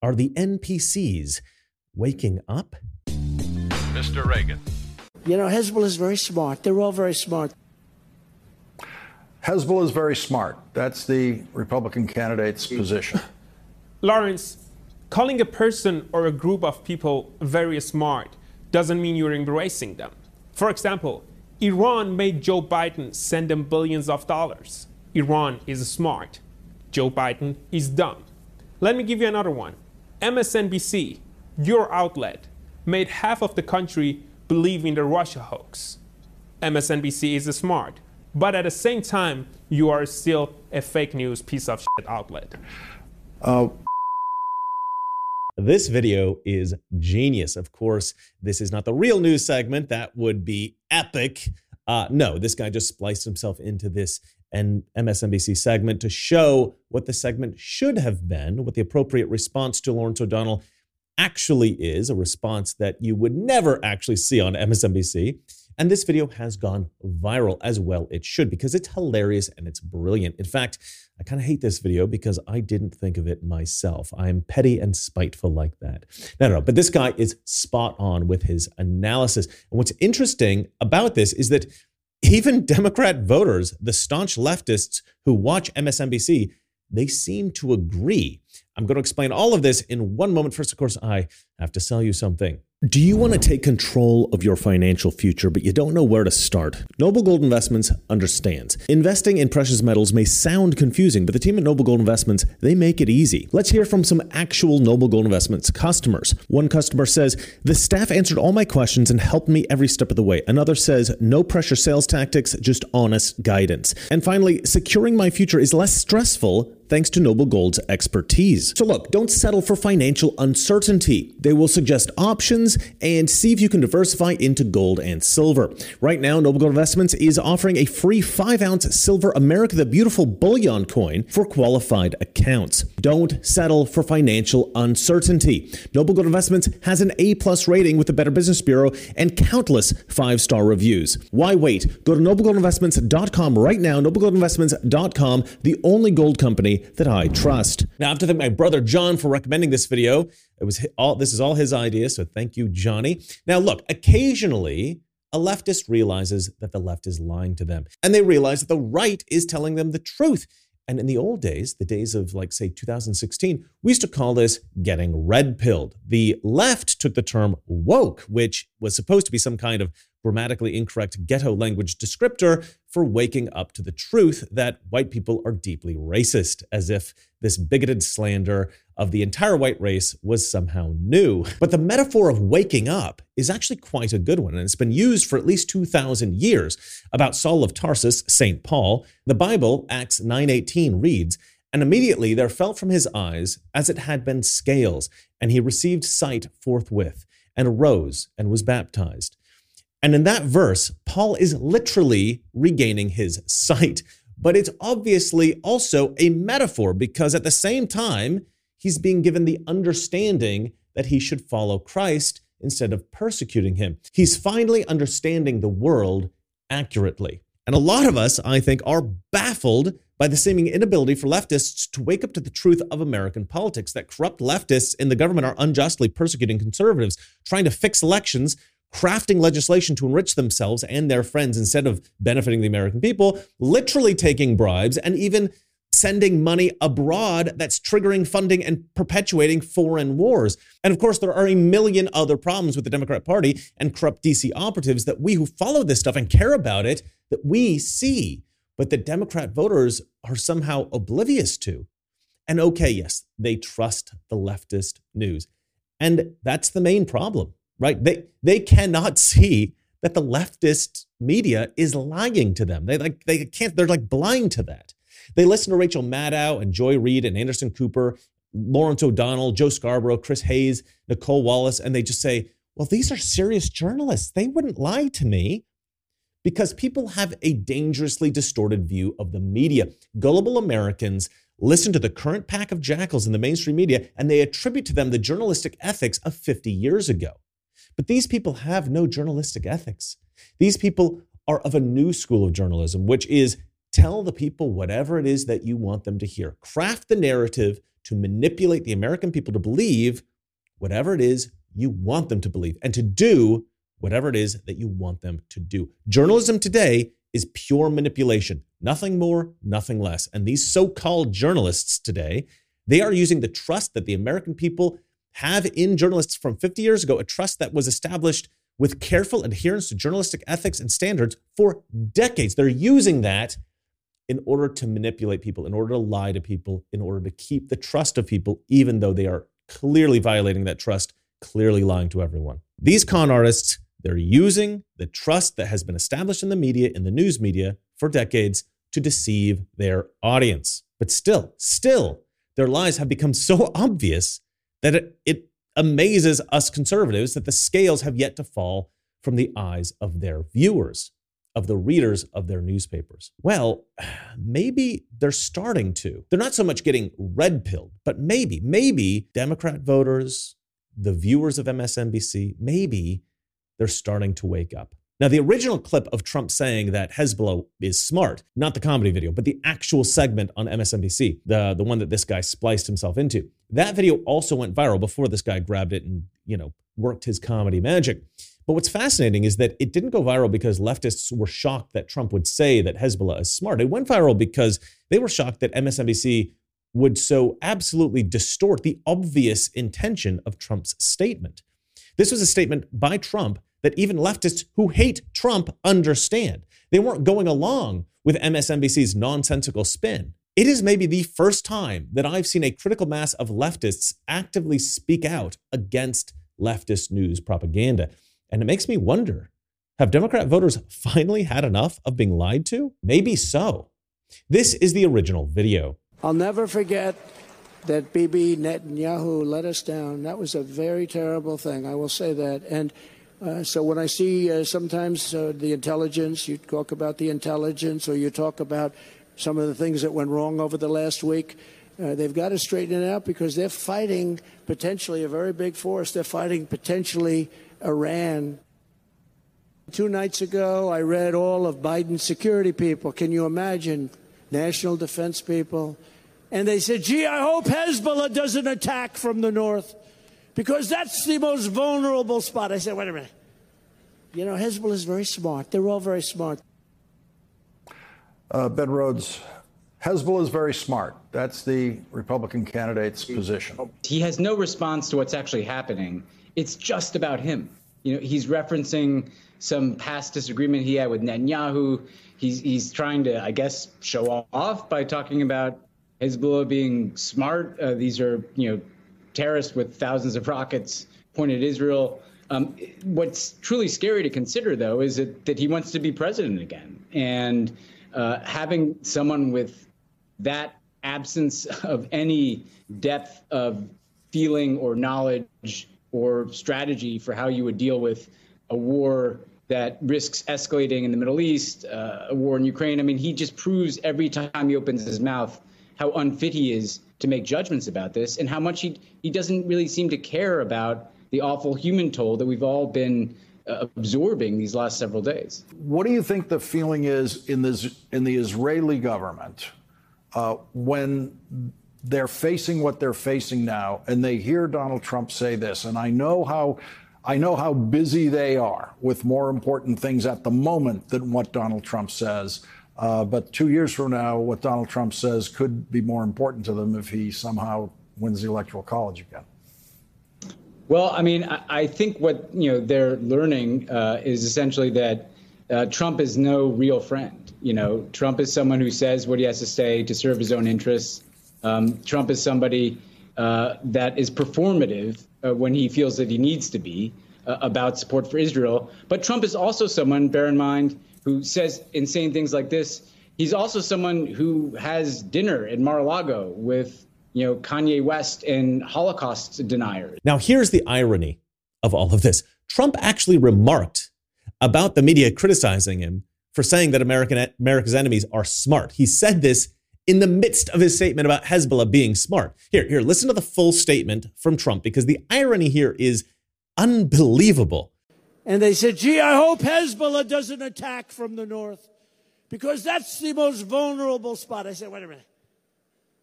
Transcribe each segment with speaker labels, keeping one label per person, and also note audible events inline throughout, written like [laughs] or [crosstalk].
Speaker 1: Are the NPCs waking up?
Speaker 2: Mr. Reagan.
Speaker 3: You know, Hezbollah is very smart. They're all very smart.
Speaker 4: Hezbollah is very smart. That's the Republican candidate's position. [laughs]
Speaker 5: Lawrence, calling a person or a group of people very smart doesn't mean you're embracing them. For example, Iran made Joe Biden send them billions of dollars. Iran is smart. Joe Biden is dumb. Let me give you another one. MSNBC, your outlet, made half of the country believe in the Russia hoax. MSNBC is smart, but at the same time, you are still a fake news piece of shit outlet.
Speaker 4: Uh,
Speaker 1: This video is genius. Of course, this is not the real news segment. That would be epic. Uh, no, this guy just spliced himself into this and MSNBC segment to show what the segment should have been, what the appropriate response to Lawrence O'Donnell actually is, a response that you would never actually see on MSNBC. And this video has gone viral as well it should because it's hilarious and it's brilliant. In fact, I kind of hate this video because I didn't think of it myself. I am petty and spiteful like that. No, no, no, but this guy is spot on with his analysis. And what's interesting about this is that even Democrat voters, the staunch leftists who watch MSNBC, they seem to agree. I'm going to explain all of this in one moment. First, of course, I have to sell you something. Do you want to take control of your financial future, but you don't know where to start? Noble Gold Investments understands. Investing in precious metals may sound confusing, but the team at Noble Gold Investments, they make it easy. Let's hear from some actual Noble Gold Investments customers. One customer says, The staff answered all my questions and helped me every step of the way. Another says, No pressure sales tactics, just honest guidance. And finally, securing my future is less stressful thanks to Noble Gold's expertise. So look, don't settle for financial uncertainty. They will suggest options and see if you can diversify into gold and silver. Right now, Noble Gold Investments is offering a free 5 ounce silver America the Beautiful bullion coin for qualified accounts. Don't settle for financial uncertainty. Noble Gold Investments has an A plus rating with the Better Business Bureau and countless five star reviews. Why wait? Go to noblegoldinvestments.com right now, noblegoldinvestments.com, the only gold company that I trust. Now, I have to thank my brother John for recommending this video. It was all this is all his idea, so thank you, Johnny. Now, look, occasionally a leftist realizes that the left is lying to them, and they realize that the right is telling them the truth. And in the old days, the days of like, say, 2016, we used to call this getting red pilled. The left took the term woke, which was supposed to be some kind of grammatically incorrect ghetto language descriptor for waking up to the truth that white people are deeply racist, as if this bigoted slander of the entire white race was somehow new. But the metaphor of waking up is actually quite a good one, and it's been used for at least 2,000 years. About Saul of Tarsus, St. Paul, the Bible, Acts 9.18, reads, And immediately there fell from his eyes as it had been scales, and he received sight forthwith, and arose and was baptized. And in that verse, Paul is literally regaining his sight. But it's obviously also a metaphor because at the same time, he's being given the understanding that he should follow Christ instead of persecuting him. He's finally understanding the world accurately. And a lot of us, I think, are baffled by the seeming inability for leftists to wake up to the truth of American politics that corrupt leftists in the government are unjustly persecuting conservatives, trying to fix elections, crafting legislation to enrich themselves and their friends instead of benefiting the American people, literally taking bribes, and even sending money abroad that's triggering funding and perpetuating foreign wars. And of course, there are a million other problems with the Democrat Party and corrupt DC operatives that we who follow this stuff and care about it that we see, but that Democrat voters are somehow oblivious to. And okay, yes, they trust the leftist news. And that's the main problem right? They they cannot see that the leftist media is lying to them. They like they can't. They're like blind to that. They listen to Rachel Maddow and Joy Reid and Anderson Cooper, Lawrence O'Donnell, Joe Scarborough, Chris Hayes, Nicolle Wallace, and they just say, "Well, these are serious journalists. They wouldn't lie to me." Because people have a dangerously distorted view of the media. Gullible Americans listen to the current pack of jackals in the mainstream media and they attribute to them the journalistic ethics of 50 years ago. But these people have no journalistic ethics. These people are of a new school of journalism, which is tell the people whatever it is that you want them to hear. Craft the narrative to manipulate the American people to believe whatever it is you want them to believe and to do whatever it is that you want them to do. Journalism today is pure manipulation, nothing more, nothing less. And these so called journalists today, they are using the trust that the American people have in journalists from 50 years ago, a trust that was established with careful adherence to journalistic ethics and standards for decades. They're using that in order to manipulate people, in order to lie to people, in order to keep the trust of people, even though they are clearly violating that trust, clearly lying to everyone. These con artists, they're using the trust that has been established in the media, in the news media for decades to deceive their audience. But still, still, their lies have become so [laughs] obvious that it, it amazes us conservatives that the scales have yet to fall from the eyes of their viewers, of the readers of their newspapers. Well, [sighs] maybe they're starting to. They're not so much getting red pilled, but maybe, maybe Democrat voters, the viewers of MSNBC, maybe they're starting to wake up. Now, the original clip of Trump saying that Hezbollah is smart, not the comedy video, but the actual segment on MSNBC, the, the one that this guy spliced himself into, that video also went viral before this guy grabbed it and, you know, worked his comedy magic. But what's fascinating is that it didn't go viral because leftists were shocked that Trump would say that Hezbollah is smart. It went viral because they were shocked that MSNBC would so absolutely distort the obvious intention of Trump's statement. This was a statement by Trump that even leftists who hate Trump understand. They weren't going along with MSNBC's nonsensical spin. It is maybe the first time that I've seen a critical mass of leftists actively speak out against leftist news propaganda. And it makes me wonder have Democrat voters [laughs] finally had enough of being lied to? Maybe so. This is the original video.
Speaker 3: I'll never forget that Bibi Netanyahu let us down. That was a very terrible thing. I will say that. And uh, so when I see uh, sometimes uh, the intelligence, you talk about the intelligence or you talk about some of the things that went wrong over the last week, uh, they've got to straighten it out because they're fighting potentially a very big force. They're fighting potentially Iran. Two nights ago, I read all of Biden's security people. Can you imagine? National defense people. And they said, gee, I hope Hezbollah doesn't attack from the north because that's the most vulnerable spot. I said, wait a minute. You know, Hezbollah is very smart. They're all very smart.
Speaker 4: Uh, ben Rhodes, Hezbollah is very smart. That's the Republican candidate's position.
Speaker 6: He has no response to what's actually happening. It's just about him. You know, he's referencing some past disagreement he had with Netanyahu. He's he's trying to, I guess, show off by talking about Hezbollah being smart. Uh, these are, you know, terrorists with thousands of rockets pointed at Israel. Um, what's truly scary to consider, though, is that, that he wants to be president again. And uh, having someone with that absence of any depth of feeling or knowledge or strategy for how you would deal with a war that risks escalating in the Middle East, uh, a war in Ukraine. I mean, he just proves every time he opens his mouth how unfit he is to make judgments about this and how much he, he doesn't really seem to care about the awful human toll that we've all been uh, absorbing these last several days.
Speaker 4: What do you think the feeling is in the, in the Israeli government uh, when they're facing what they're facing now and they hear Donald Trump say this? And I know how. I know how busy they are with more important things at the moment than what Donald Trump says. Uh, but two years from now, what Donald Trump says could be more important to them if he somehow wins the electoral college again.
Speaker 6: Well, I mean, I, I think what you know they're learning uh, is essentially that uh, Trump is no real friend. You know, Trump is someone who says what he has to say to serve his own interests. Um, Trump is somebody uh, that is performative uh, when he feels that he needs to be uh, about support for Israel. But Trump is also someone, bear in mind, who says insane things like this. He's also someone who has dinner in Mar-a-Lago with, you know, Kanye West and Holocaust deniers.
Speaker 1: Now, here's the irony of all of this. Trump actually remarked about the media criticizing him for saying that American America's enemies are smart. He said this in the midst of his statement about Hezbollah being smart. Here, here, listen to the full statement from Trump because the irony here is unbelievable.
Speaker 3: And they said, gee, I hope Hezbollah doesn't attack from the north because that's the most vulnerable spot. I said, wait a minute.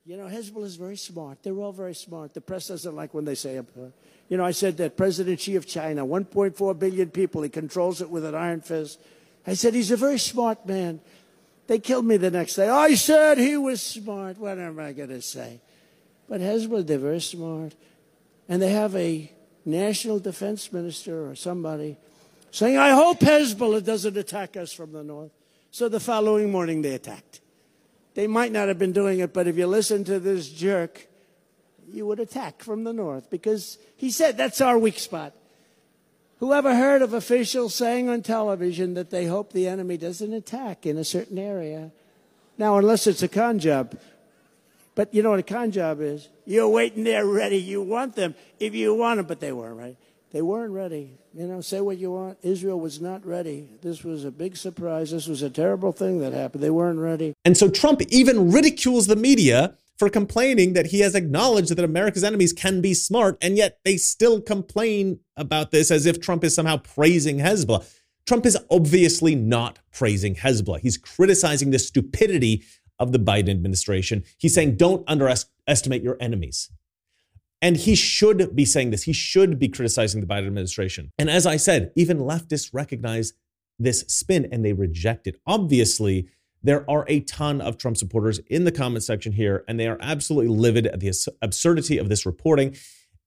Speaker 3: You know, Hezbollah is very smart. They're all very smart. The press doesn't like when they say it. You know, I said that President Xi of China, 1.4 billion people, he controls it with an iron fist. I said he's a very smart man. They killed me the next day. I said he was smart. What am I going to say? But Hezbollah, they're very smart. And they have a national defense minister or somebody saying, I hope Hezbollah doesn't attack us from the north. So the following morning they attacked. They might not have been doing it, but if you listen to this jerk, you would attack from the north because he said that's our weak spot. Whoever heard of officials saying on television that they hope the enemy doesn't attack in a certain area? Now, unless it's a con job. But you know what a con job is? You're waiting there ready. You want them if you want them, but they weren't ready. They weren't ready. You know, say what you want. Israel was not ready. This was a big surprise. This was a terrible thing that happened. They weren't ready.
Speaker 1: And so Trump even ridicules the media for complaining that he has acknowledged that America's enemies can be smart, and yet they still complain about this as if Trump is somehow praising Hezbollah. Trump is obviously not praising Hezbollah. He's criticizing the stupidity of the Biden administration. He's saying, don't underestimate your enemies. And he should be saying this. He should be criticizing the Biden administration. And as I said, even leftists recognize this spin and they reject it. Obviously, there are a ton of Trump supporters in the comment section here, and they are absolutely livid at the absurdity of this reporting.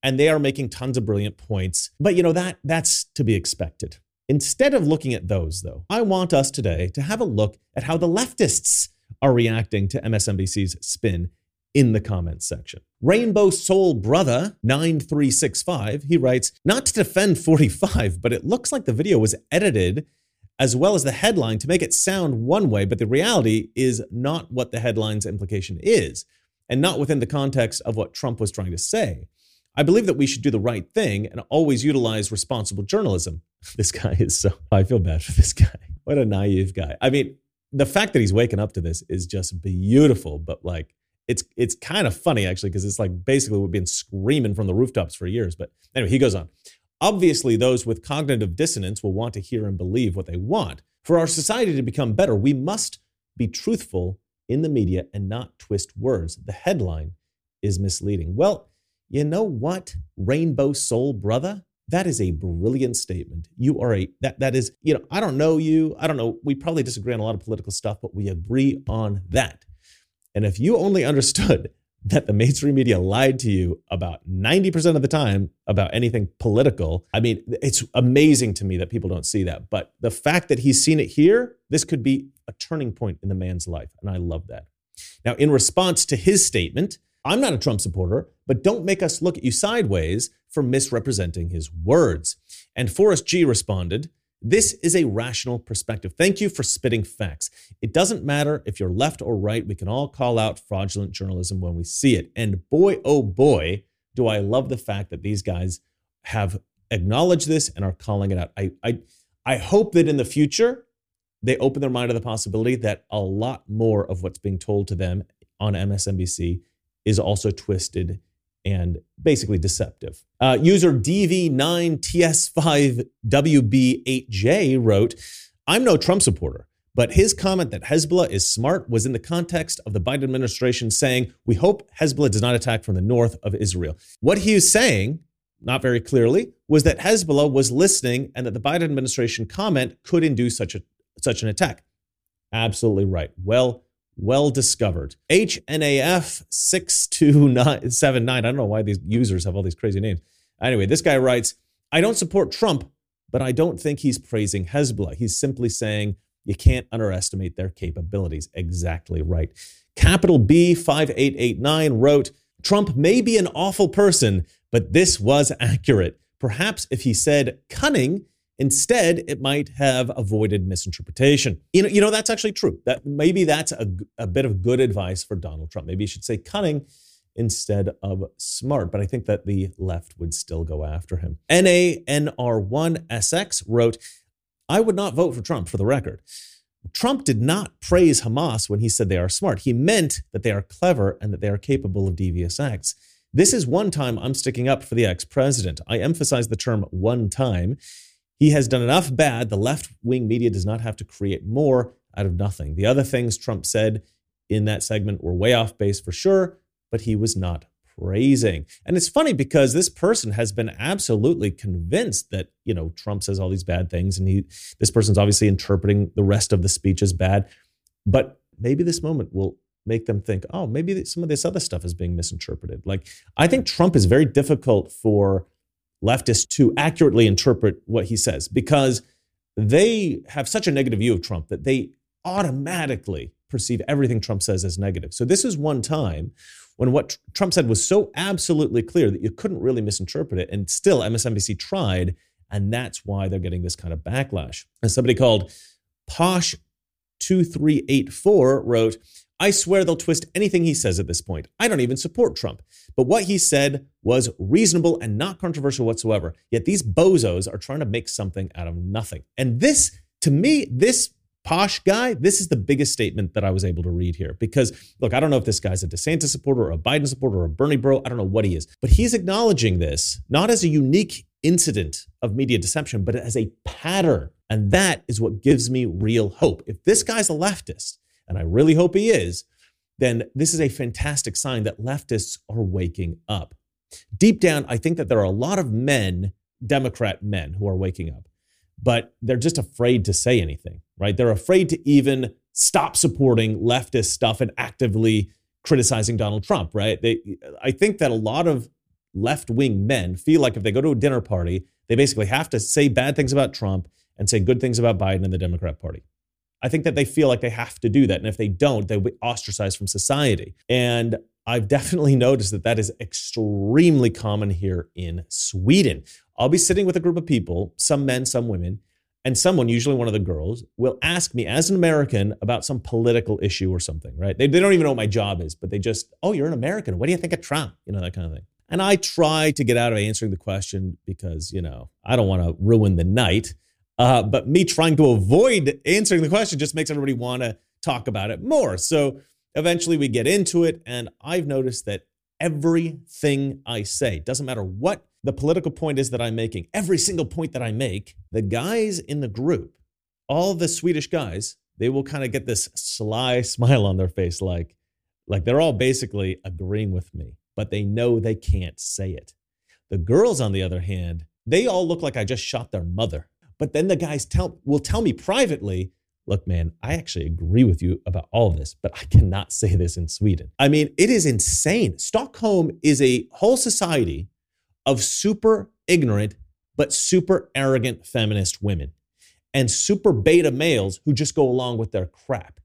Speaker 1: And they are making tons of brilliant points. But you know, that that's to be expected. Instead of looking at those, though, I want us today to have a look at how the leftists are reacting to MSNBC's spin in the comments section. Rainbow Soul Brother 9365, he writes, not to defend 45, but it looks like the video was edited as well as the headline to make it sound one way, but the reality is not what the headline's implication is, and not within the context of what Trump was trying to say. I believe that we should do the right thing and always utilize responsible journalism. [laughs] This guy is so, I feel bad for this guy. [laughs] What a naive guy. I mean, the fact that he's waking up to this is just beautiful, but like, it's it's kind of funny actually because it's like basically we've been screaming from the rooftops for years. But anyway, he goes on. Obviously, those with cognitive dissonance will want to hear and believe what they want. For our society to become better, we must be truthful in the media and not twist words. The headline is misleading. Well, you know what, Rainbow Soul brother? That is a brilliant statement. You are a that that is, you know, I don't know you. I don't know. We probably disagree on a lot of political stuff, but we agree on that. And if you only understood [laughs] that the mainstream media lied to you about 90% of the time about anything political. I mean, it's amazing to me that people don't see that. But the fact that he's seen it here, this could be a turning point in the man's life. And I love that. Now, in response to his statement, I'm not a Trump supporter, but don't make us look at you sideways for misrepresenting his words. And Forrest G responded, this is a rational perspective. Thank you for spitting facts. It doesn't matter if you're left or right, we can all call out fraudulent journalism when we see it. And boy, oh boy, do I love the fact that these guys have acknowledged this and are calling it out. I, I, I hope that in the future, they open their mind to the possibility that a lot more of what's being told to them on MSNBC is also twisted and basically deceptive. Uh, user DV9TS5WB8J wrote, I'm no Trump supporter, but his comment that Hezbollah is smart was in the context of the Biden administration saying, We hope Hezbollah does not attack from the north of Israel. What he is saying, not very clearly, was that Hezbollah was listening and that the Biden administration comment could induce such, a, such an attack. Absolutely right. Well, well discovered. HNAF 6279. I don't know why these users have all these crazy names. Anyway, this guy writes I don't support Trump, but I don't think he's praising Hezbollah. He's simply saying you can't underestimate their capabilities. Exactly right. Capital B 5889 wrote Trump may be an awful person, but this was accurate. Perhaps if he said cunning, Instead, it might have avoided misinterpretation. You know, you know that's actually true. That maybe that's a, a bit of good advice for Donald Trump. Maybe you should say cunning instead of smart. But I think that the left would still go after him. NANR1SX wrote, I would not vote for Trump for the record. Trump did not praise Hamas when he said they are smart. He meant that they are clever and that they are capable of devious acts. This is one time I'm sticking up for the ex president. I emphasize the term one time he has done enough bad. The left wing media does not have to create more out of nothing. The other things Trump said in that segment were way off base for sure, but he was not praising. And it's funny because this person has been absolutely convinced that, you know, Trump says all these bad things and he this person's obviously interpreting the rest of the speech as bad. But maybe this moment will make them think, "Oh, maybe some of this other stuff is being misinterpreted." Like I think Trump is very difficult for leftists to accurately interpret what he says because they have such a negative view of Trump that they automatically perceive everything Trump says as negative. So this is one time when what Trump said was so absolutely clear that you couldn't really misinterpret it. And still, MSNBC tried. And that's why they're getting this kind of backlash. And somebody called Posh2384 wrote, I swear they'll twist anything he says at this point. I don't even support Trump. But what he said was reasonable and not controversial whatsoever. Yet these bozos are trying to make something out of nothing. And this, to me, this posh guy, this is the biggest statement that I was able to read here. Because, look, I don't know if this guy's a DeSantis supporter or a Biden supporter or a Bernie bro. I don't know what he is. But he's acknowledging this not as a unique incident of media deception, but as a pattern. And that is what gives me real hope. If this guy's a leftist, and I really hope he is, then this is a fantastic sign that leftists are waking up. Deep down, I think that there are a lot of men, Democrat men, who are waking up, but they're just afraid to say anything, right? They're afraid to even stop supporting leftist stuff and actively criticizing Donald Trump, right? They, I think that a lot of left wing men feel like if they go to a dinner party, they basically have to say bad things about Trump and say good things about Biden and the Democrat Party. I think that they feel like they have to do that. And if they don't, they'll be ostracized from society. And I've [laughs] definitely noticed that that is extremely common here in Sweden. I'll be sitting with a group of people, some men, some women, and someone, usually one of the girls, will ask me as an American about some political issue or something, right? They, they don't even know what my job is, but they just, oh, you're an American. What do you think of Trump? You know, that kind of thing. And I try to get out of answering the question because, you know, I don't want to ruin the night. Uh, but me trying to avoid answering the question just makes everybody want to talk about it more. So eventually we get into it. And I've noticed that everything I say, doesn't matter what the political point is that I'm making, every single point that I make, the guys in the group, all the Swedish guys, they will kind of get this sly [laughs] smile on their face, like, like they're all basically agreeing with me, but they know they can't say it. The girls, on the other hand, they all look like I just shot their mother. But then the guys tell will tell me privately, look, man, I actually agree with you about all of this, but I cannot [laughs] say this in Sweden. I mean, it is insane. Stockholm is a whole society of super ignorant, but super arrogant feminist women and super beta males who just go along with their crap.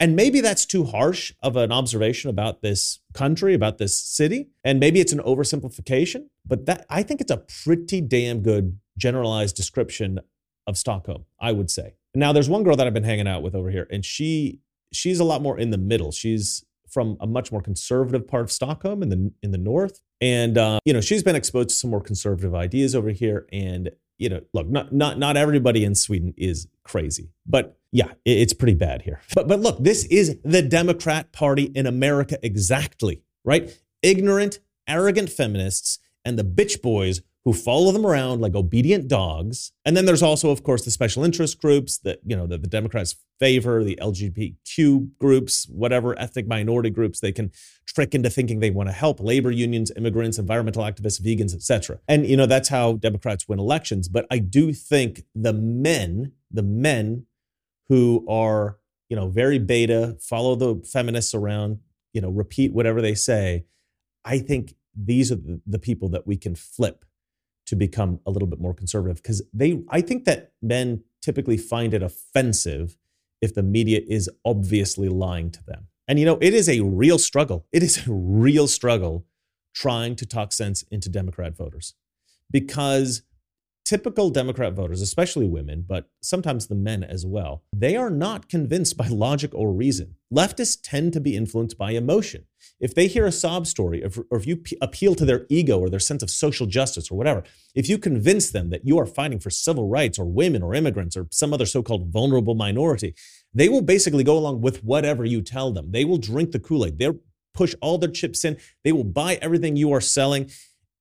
Speaker 1: And maybe that's too harsh of an observation about this country, about this city, and maybe it's an oversimplification, but that I think it's a pretty damn good generalized description of Stockholm, I would say. Now there's one girl that I've been hanging out with over here and she she's a lot more in the middle. She's from a much more conservative part of Stockholm in the in the north, and uh, you know she's been exposed to some more conservative ideas over here. And you know, look, not not not everybody in Sweden is crazy, but yeah, it's pretty bad here. But but look, this is the Democrat Party in America exactly, right? Ignorant, arrogant feminists and the bitch boys who follow them around like obedient dogs. And then there's also, of course, the special interest groups that, you know, that the Democrats favor, the LGBTQ groups, whatever ethnic minority groups they can trick into thinking they want to help labor unions, immigrants, environmental activists, vegans, etc. And you know, that's how Democrats win elections. But I do think the men, the men who are, you know, very beta, follow the feminists around, you know, repeat whatever they say, I think these are the people that we can flip to become a little bit more conservative because they I think that men typically find it offensive if the media is obviously lying to them. And you know, it is a real struggle. It is a real struggle trying to talk sense into Democrat voters because typical Democrat voters, especially women, but sometimes the men as well, they are not convinced [laughs] by logic or reason. Leftists tend to be influenced by emotion. If they hear a sob story, or if you appeal to their ego or their sense of social justice or whatever, if you convince them that you are fighting for civil rights or women or immigrants or some other so called vulnerable minority, they will basically go along with whatever you tell them. They will drink the Kool Aid. They'll push all their chips in. They will buy everything you are selling.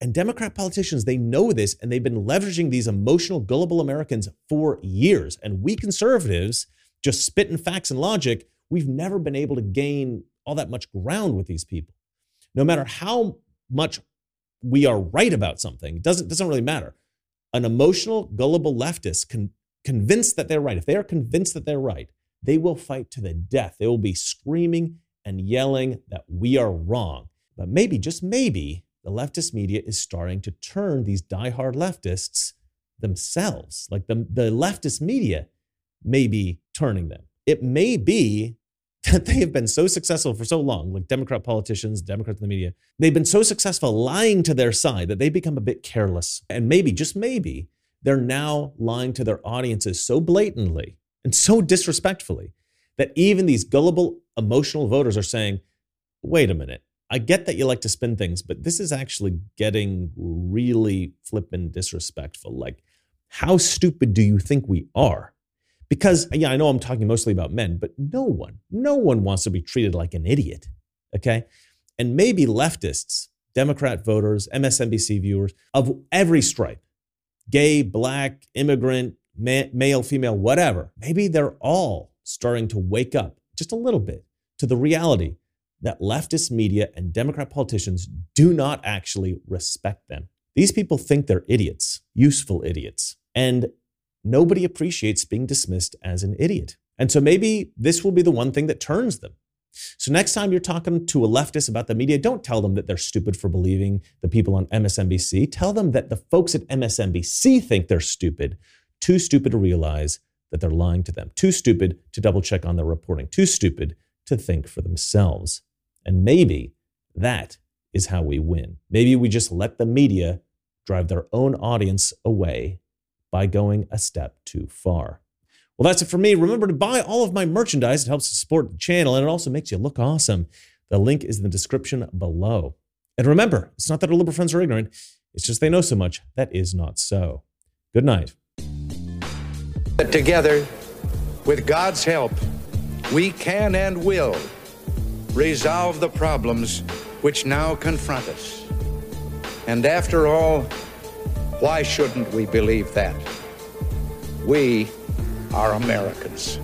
Speaker 1: And Democrat politicians, they know this and they've been leveraging these emotional, gullible Americans for years. And we conservatives, just spitting facts and logic, we've never been able to gain all that much ground with these people. no matter how much we are right about something, it doesn't, doesn't really matter. An emotional, gullible leftist con- convinced that they're right, if they are convinced that they're right, they will fight to the death. They will be screaming and yelling that we are wrong. But maybe, just maybe, the leftist media is starting to turn these diehard leftists themselves. Like the, the leftist media may be turning them. It may be [laughs] that they have been so successful for so long, like Democrat politicians, Democrats in the media, they've been so successful lying to their side that they become a bit careless. And maybe, just maybe, they're now lying to their audiences so blatantly and so disrespectfully that even these gullible, emotional voters are saying, wait a minute, I get that you like to spin things, but this is actually getting really flippin' disrespectful. Like, how stupid do you think we are? Because, yeah, I know I'm talking mostly about men, but no one, no one wants to be treated like an idiot. Okay. And maybe leftists, Democrat voters, MSNBC viewers of every stripe, gay, black, immigrant, ma- male, female, whatever, maybe they're all starting to wake up just a little bit to the reality that leftist media and Democrat politicians do not actually respect them. These people think they're idiots, useful idiots. And nobody appreciates being dismissed as an idiot. And so maybe this will be the one thing that turns them. So next time you're talking to a leftist about the media, don't tell them that they're stupid for believing the people on MSNBC. Tell them that the folks at MSNBC think they're stupid, too stupid to realize that they're lying to them, too stupid to double check on their reporting, too stupid to think for themselves. And maybe that is how we win. Maybe we just let the media drive their own audience away by going a step too far. Well, that's it for me. Remember to buy all of my merchandise. It helps to support the channel and it also makes you look awesome. The link is in the description below. And remember, it's not that our liberal friends are ignorant, it's just they know so much that is not so. Good night.
Speaker 7: Together, with God's help, we can and will resolve the problems which now confront us. And after all, why shouldn't we believe that? We are Americans.